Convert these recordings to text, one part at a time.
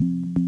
you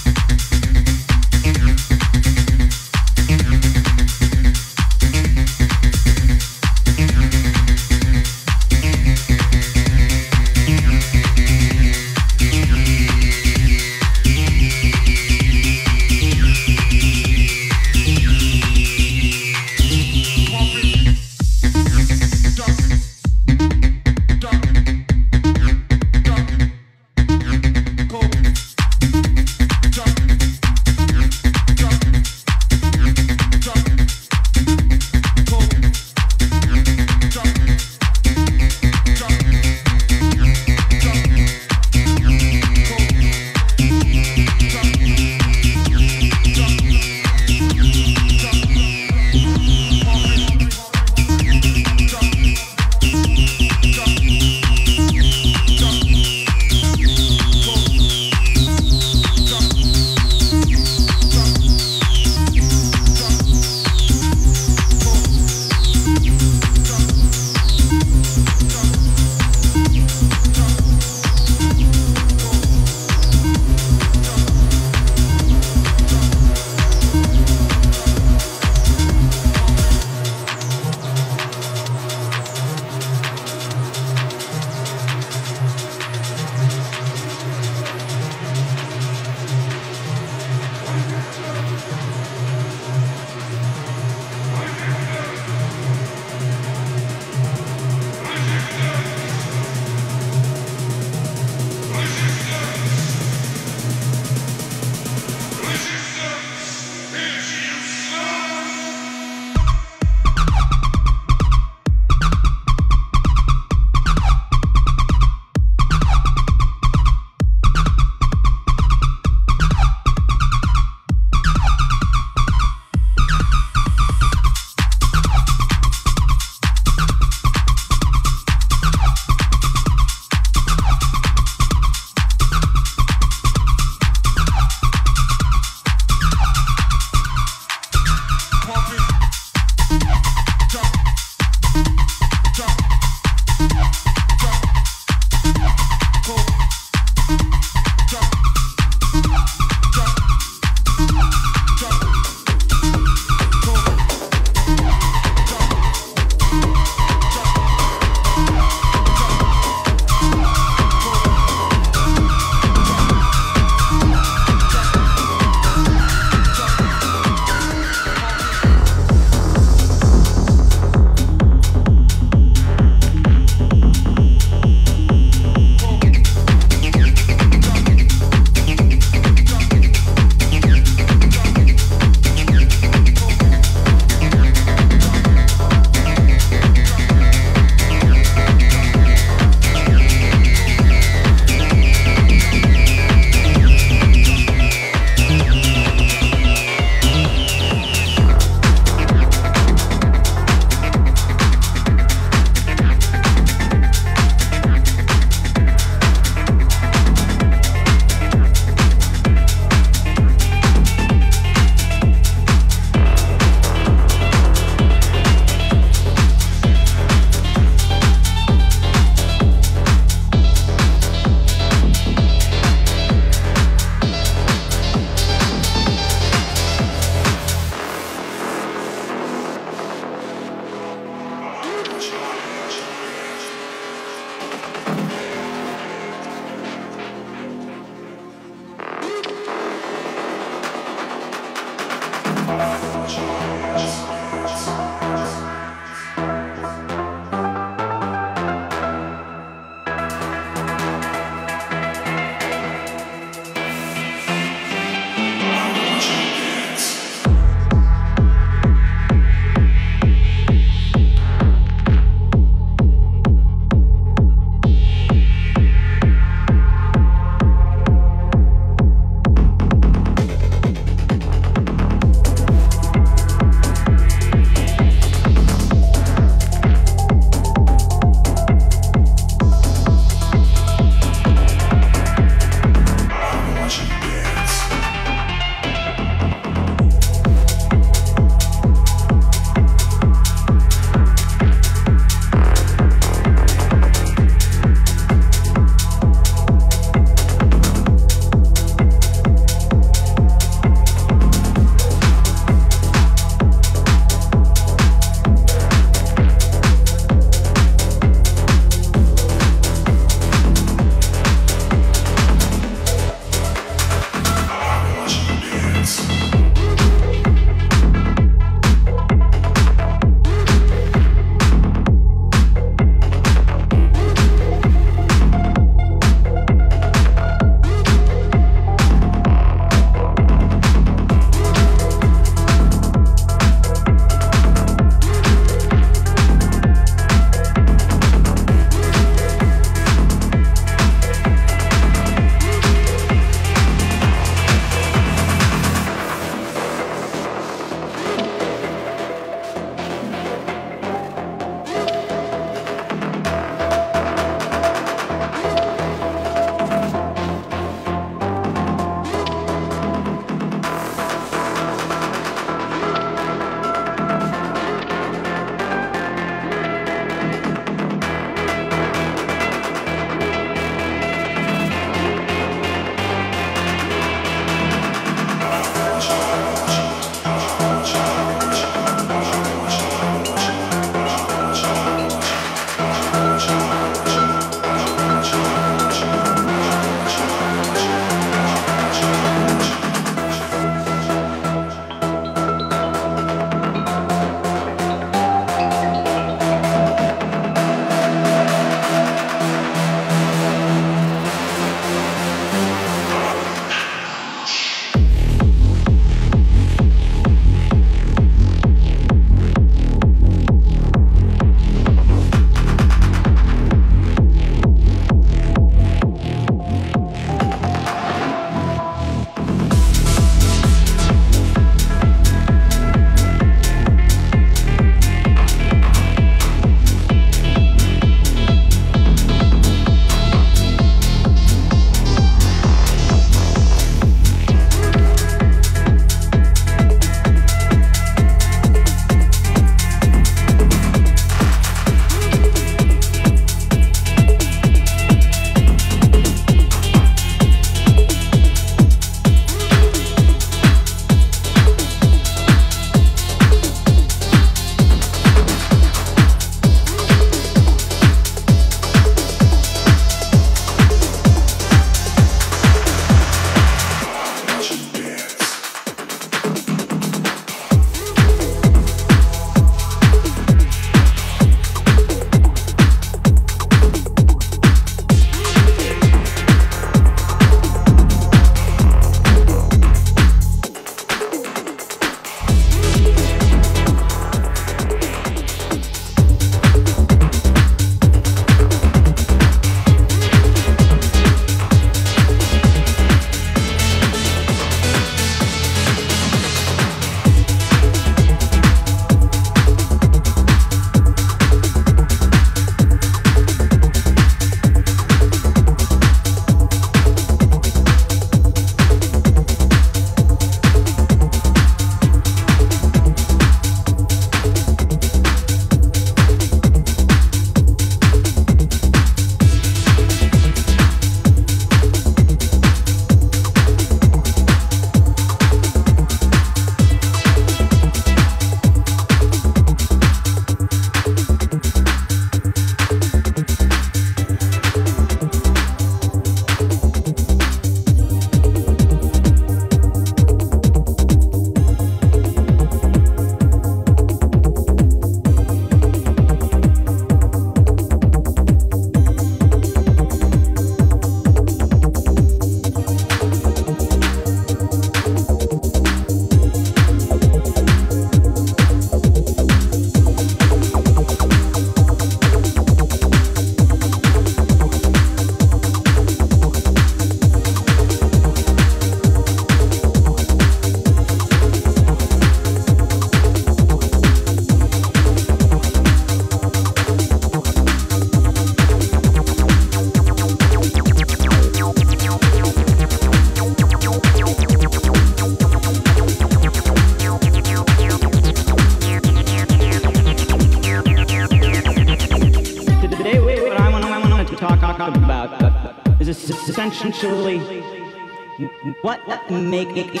make it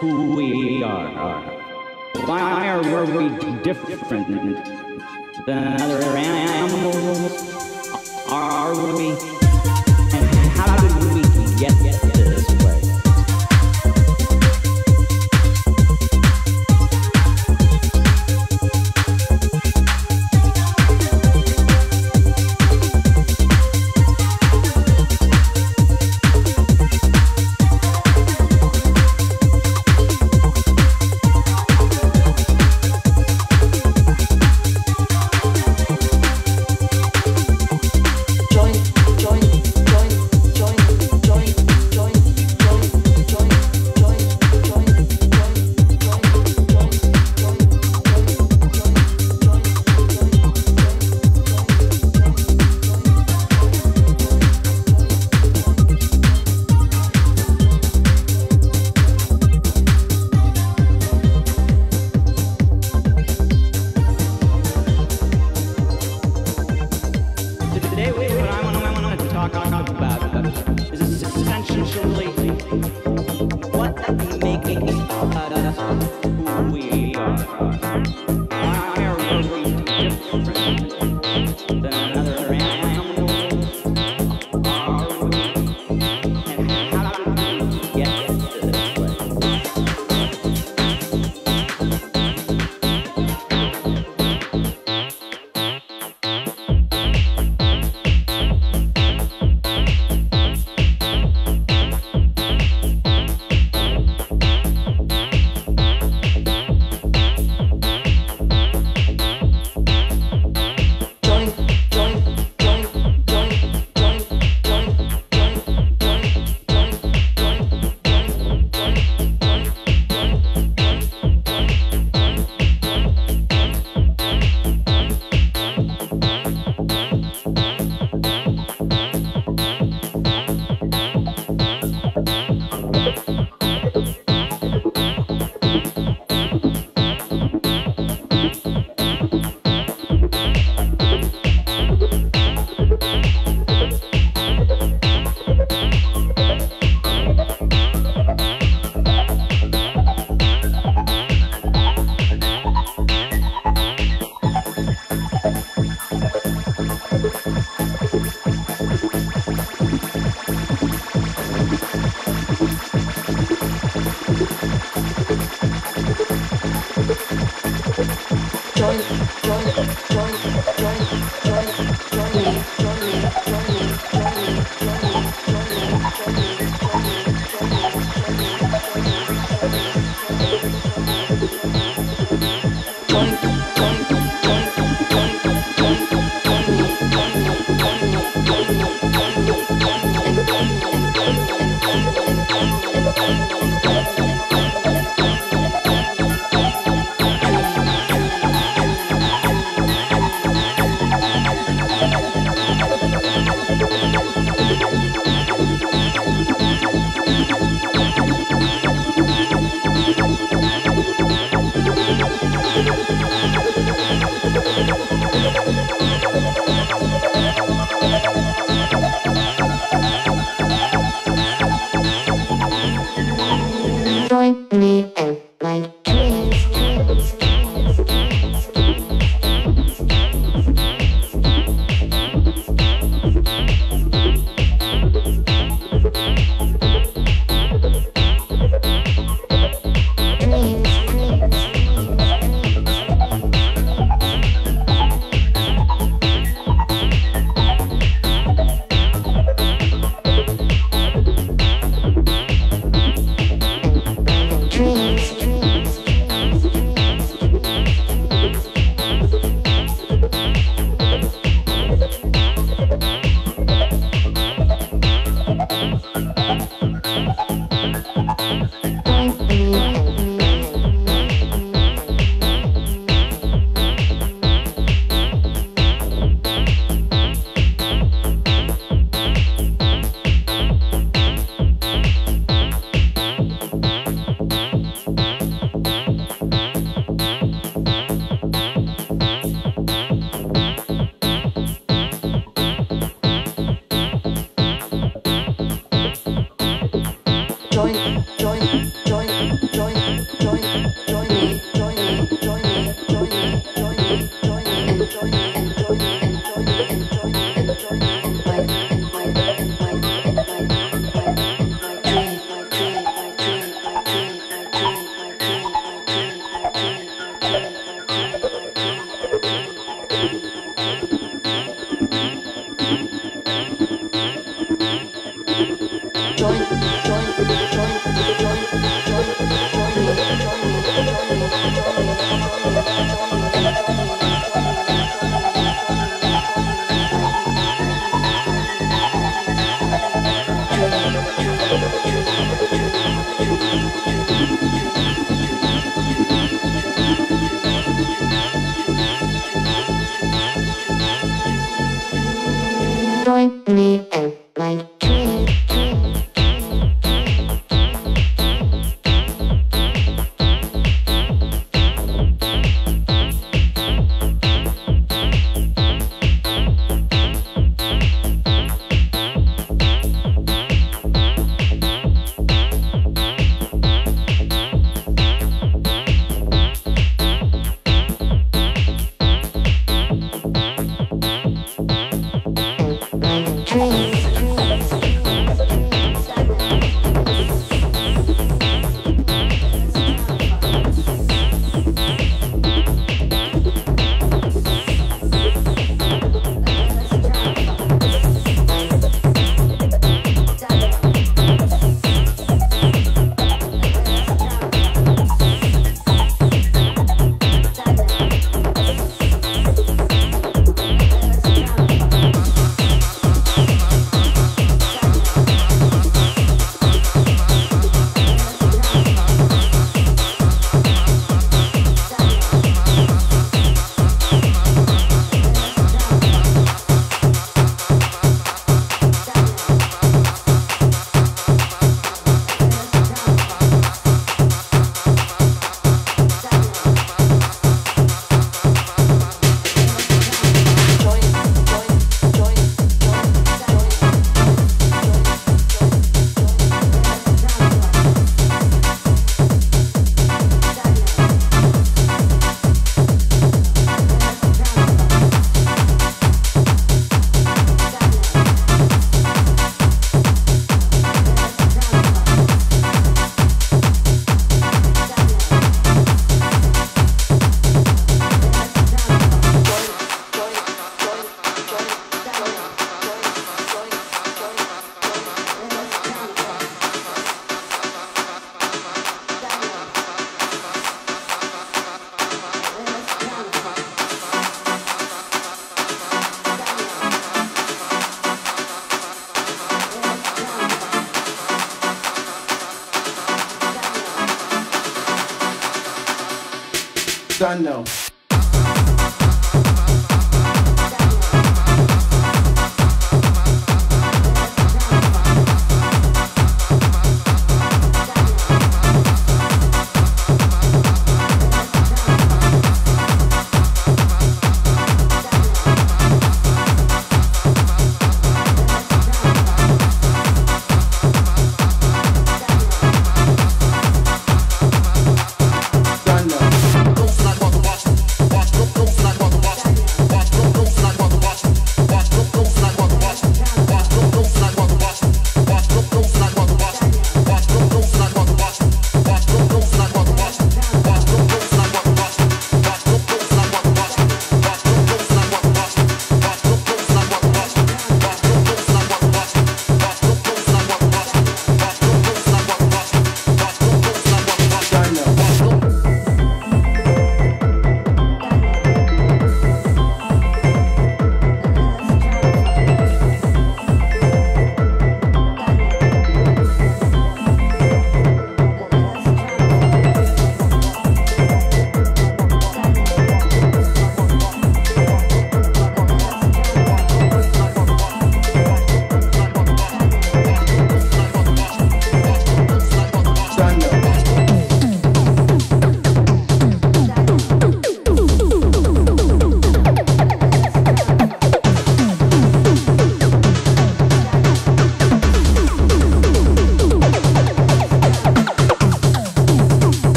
who we are. Why are we different?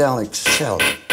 Psychedelic shell.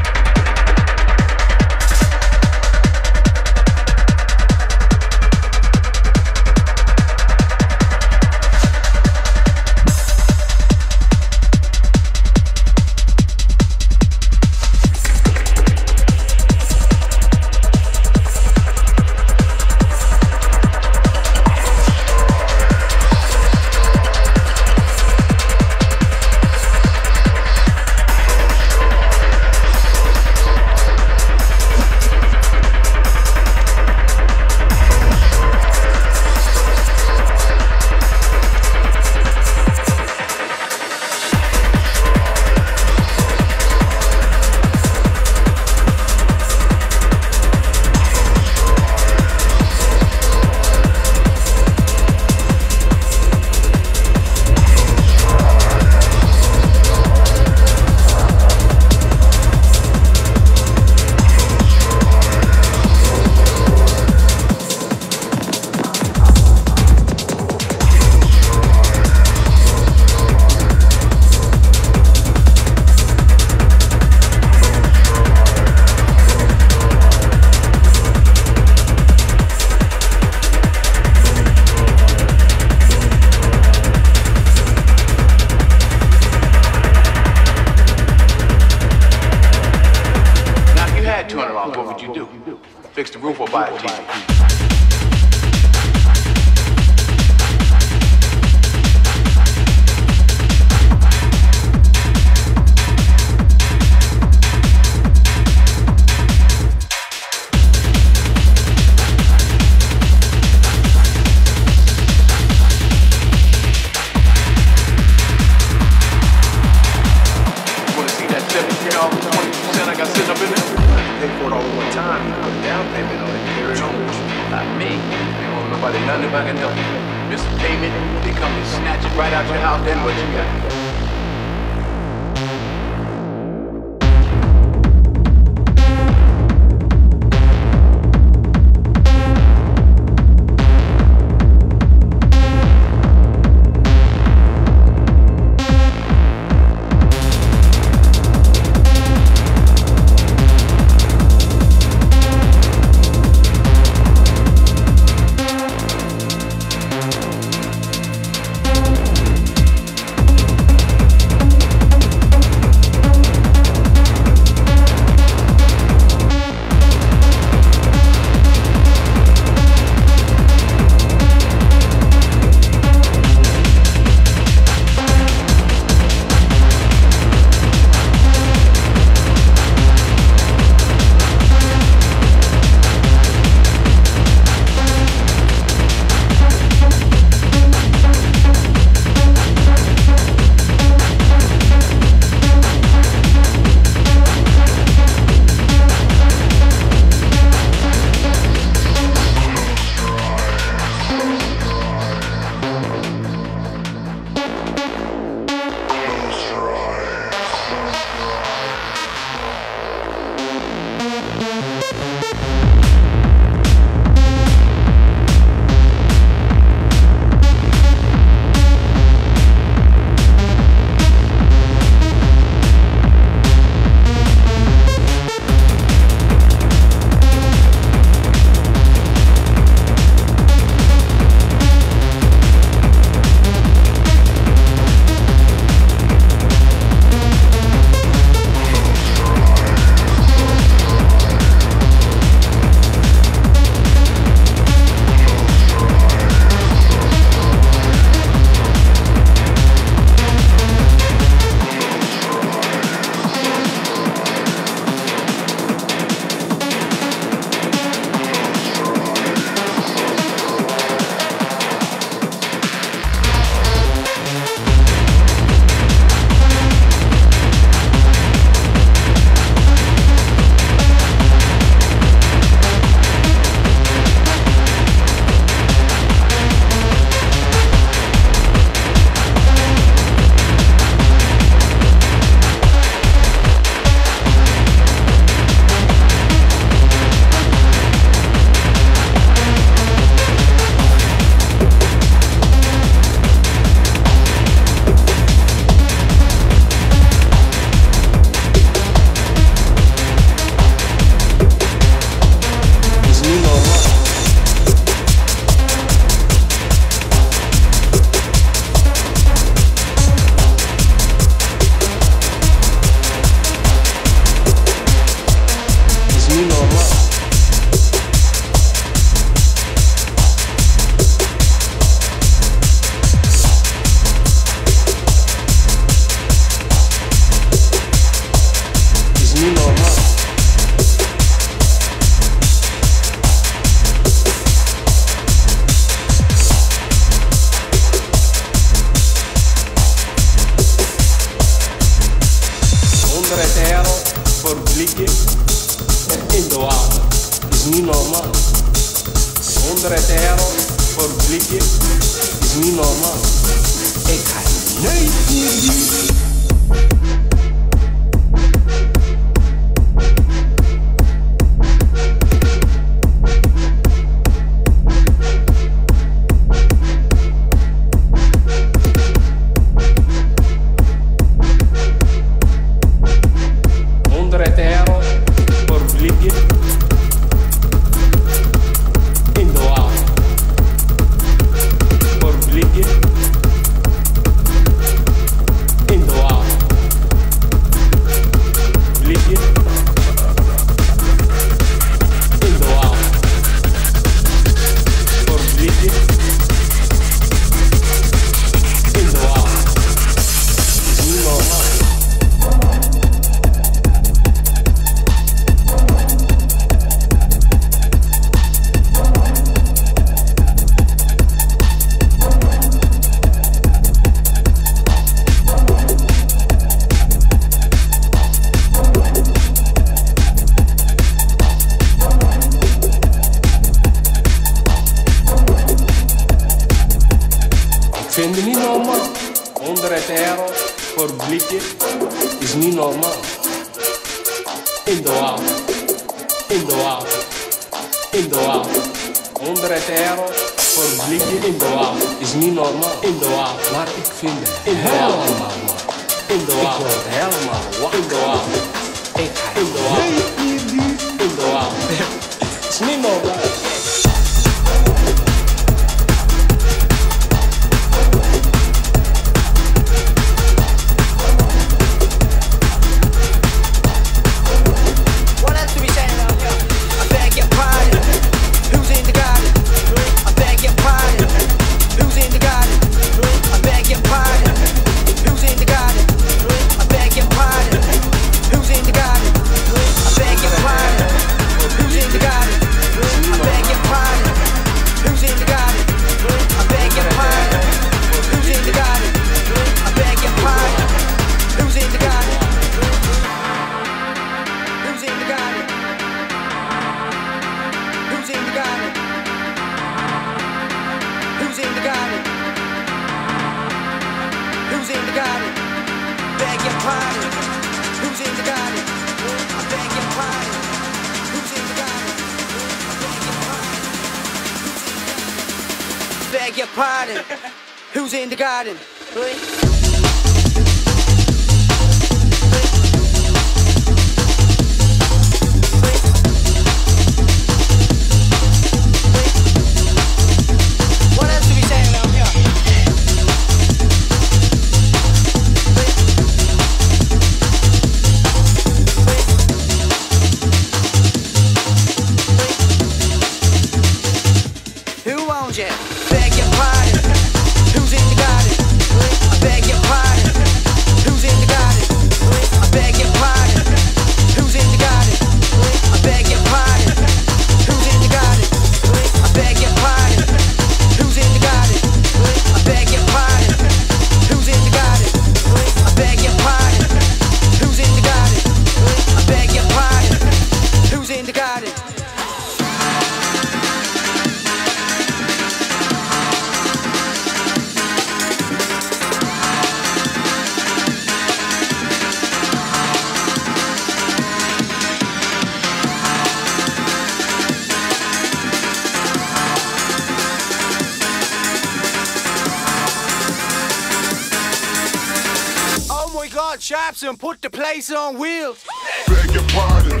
cops and put the place on wheels. Beg your pardon,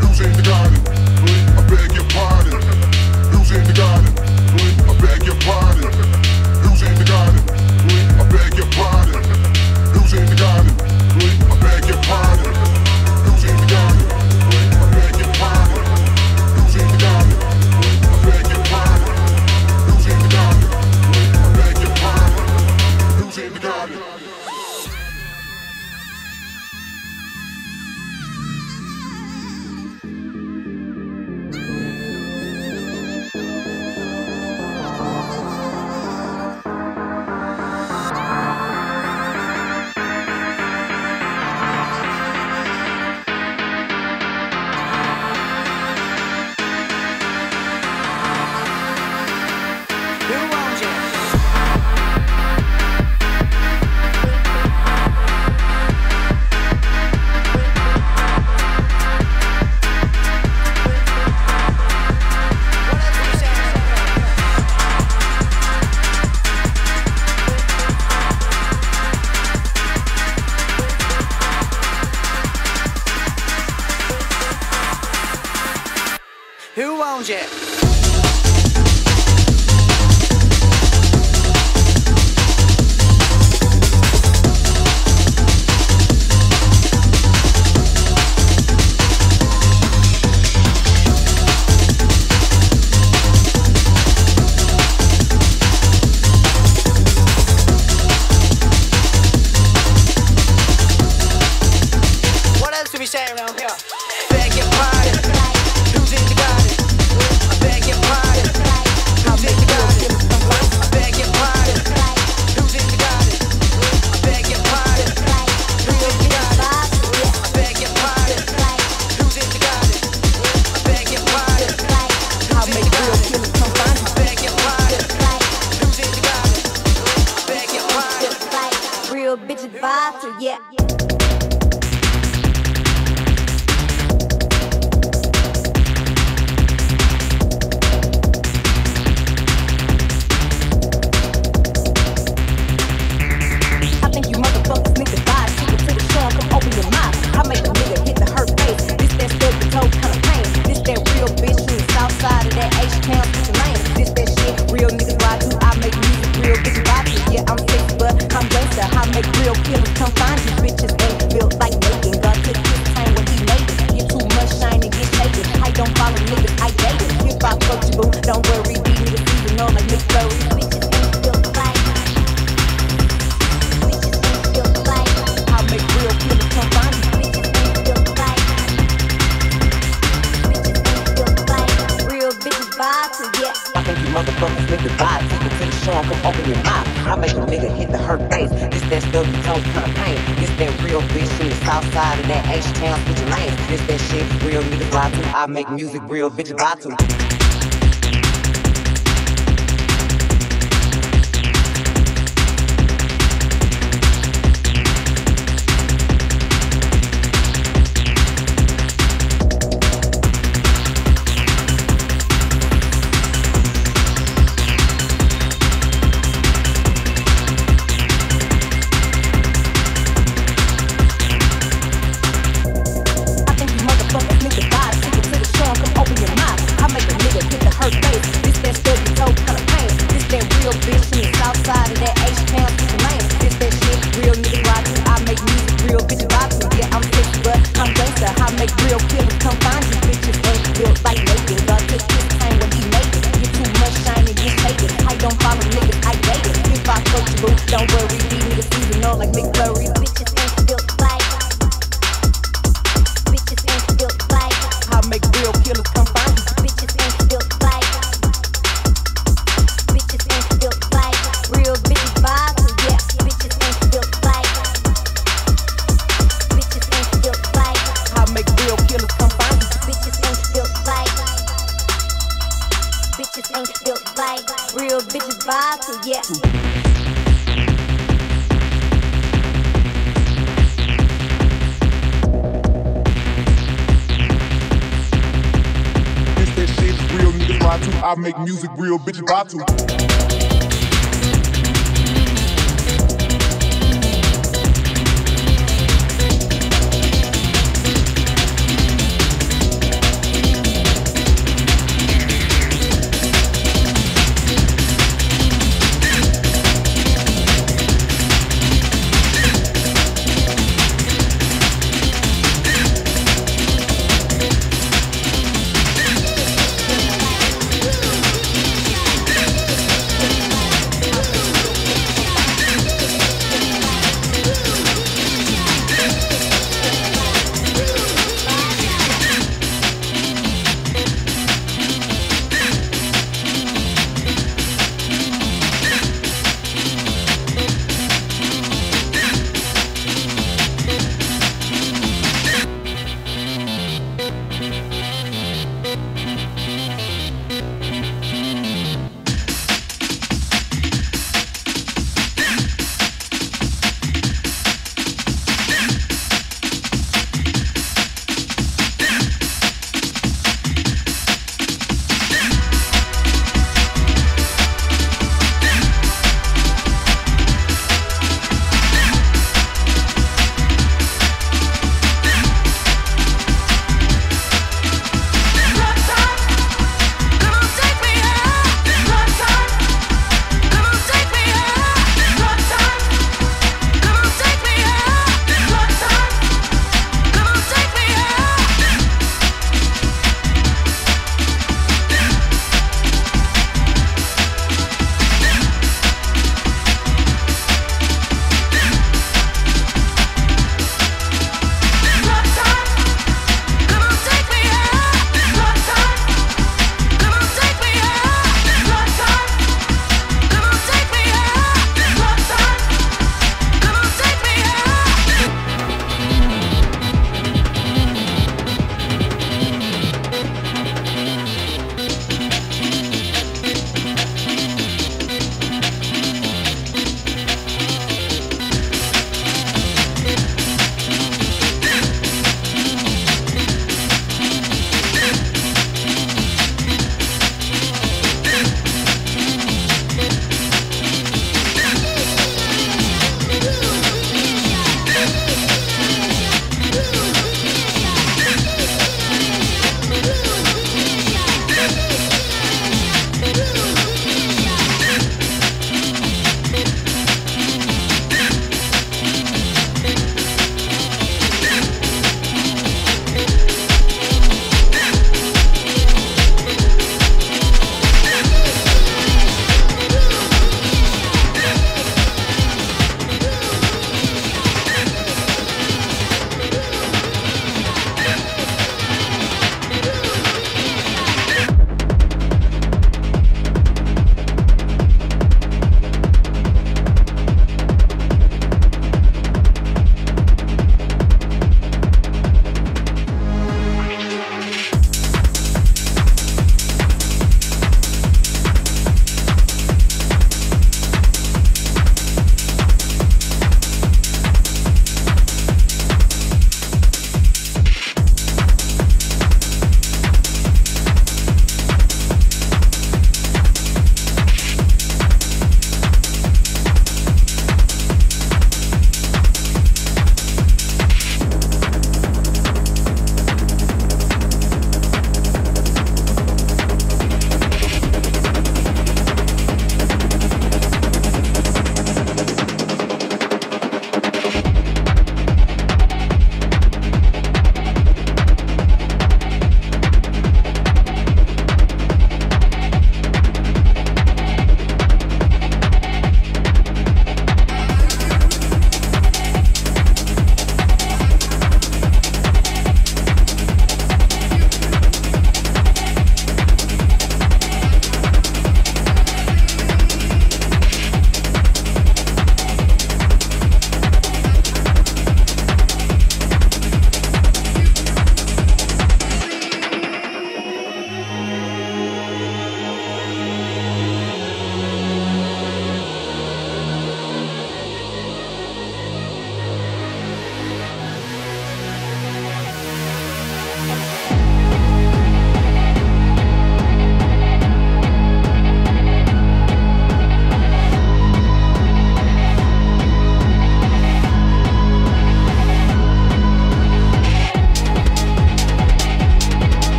who's in the garden? I beg your pardon, who's in the garden? I beg your pardon, who's in the garden? I beg your pardon, who's in the garden? I beg your pardon.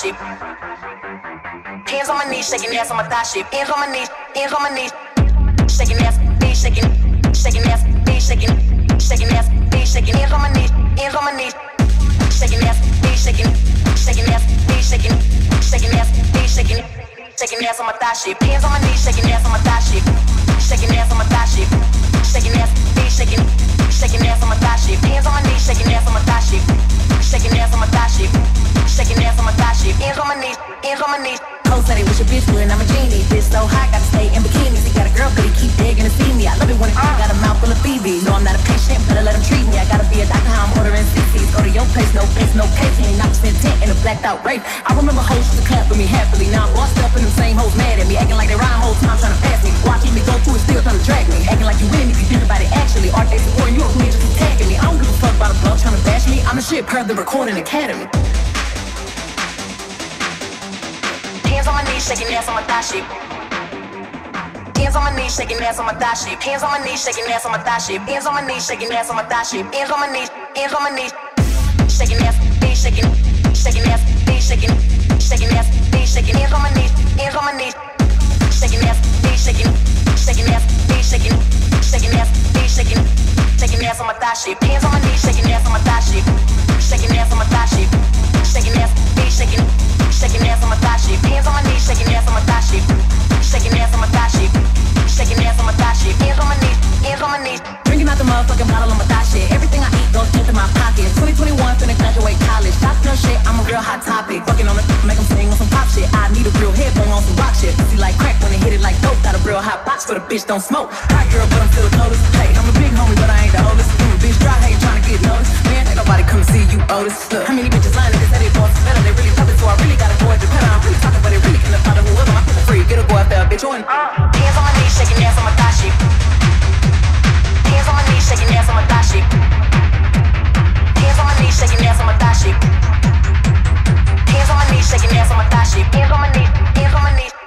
shit. Hands on my knees, shaking ass on my thigh shit. Hands on my knees, hands on my knees, shaking ass, knees shaking, shaking ass, knees shaking, shaking ass, knees shaking. Hands on my knees, hands on my knees, shaking ass, knees shaking, shaking ass, knees shaking, shaking ass, knees shaking, shaking ass on my thigh shit. Hands on my knees, shaking ass on my thigh shit. on my knees. Hoes say they wish a bitch would, and I'm a genie. Bitch so hot, gotta stay in bikinis. He got a girl, but he keep begging to see me. I love it when a uh. got a mouth full of BB. No, I'm not a patient, better let him treat me. I gotta be a doctor, how I'm ordering sixties. Go to your place, no place, no case. He ain't opposite tent in a blacked out rape. I remember hoes used to clap for me happily. Now I'm bossed up and them same hoes mad at me. Acting like they rhyme whole time trying to pass me. Watching me go through it, still trying to drag me. Acting like you winning if you think about it actually. Are they supporting you or just attacking me? I don't give a fuck about a blog trying to bash me. I'm the shit per the recording academy. Hands on my knees, shaking ass on my thigh shit. Hands on my knees, shaking ass on my thigh shit. Hands on my knees, shaking ass on my thigh shit. Hands on my knees, shaking ass on my thigh. Hands on my knees, hands on my knees. Shaking ass, knees shaking, shaking ass, knees shaking, shaking ass, knees shaking. Hands on my knees, hands on my knees. Shaking ass, knees shaking, shaking ass, knees shaking, shaking ass, knees shaking, shaking ass on my thigh shit. Hands on my knees, shaking ass on my thigh shit. Shaking ass on my thigh shit shaking ass, knees shaking, shaking ass on my thigh shape. Hands on my knees, shaking ass on my thigh shape, shaking ass on my thigh shape, shaking hands on my thigh shit. Hands on my knees, hands on my knees. Drinking out the motherfucking bottle on my thigh shit. Everything I eat goes into my pocket. 2021, finna graduate college. Shotgun shit, I'm a real hot topic. Fucking on the make them sing on some pop shit. I need a real headphone on some rock shit. Pussy like crack when it hit it like dope. Got a real hot box for the bitch don't smoke. Hot girl, but I'm still the coldest. Hey, I'm a big homie, but I ain't the oldest. Mm, bitch, dry, hey, tryna get noticed. Man, ain't nobody come see you, oldest. Look, how many bitches lying to this? That they better. They really love it, so I really gotta go at the pedal. I'm really talking, but it before fell, bitch, you in. Hands on my knees, shaking ass on my thigh shit. Hands on my knees, shaking ass on my thigh shit. Hands on my knees, shaking ass on my thigh shit. Hands on my knees, shaking ass on my thigh shit. Hands on my knees, hands on my knees.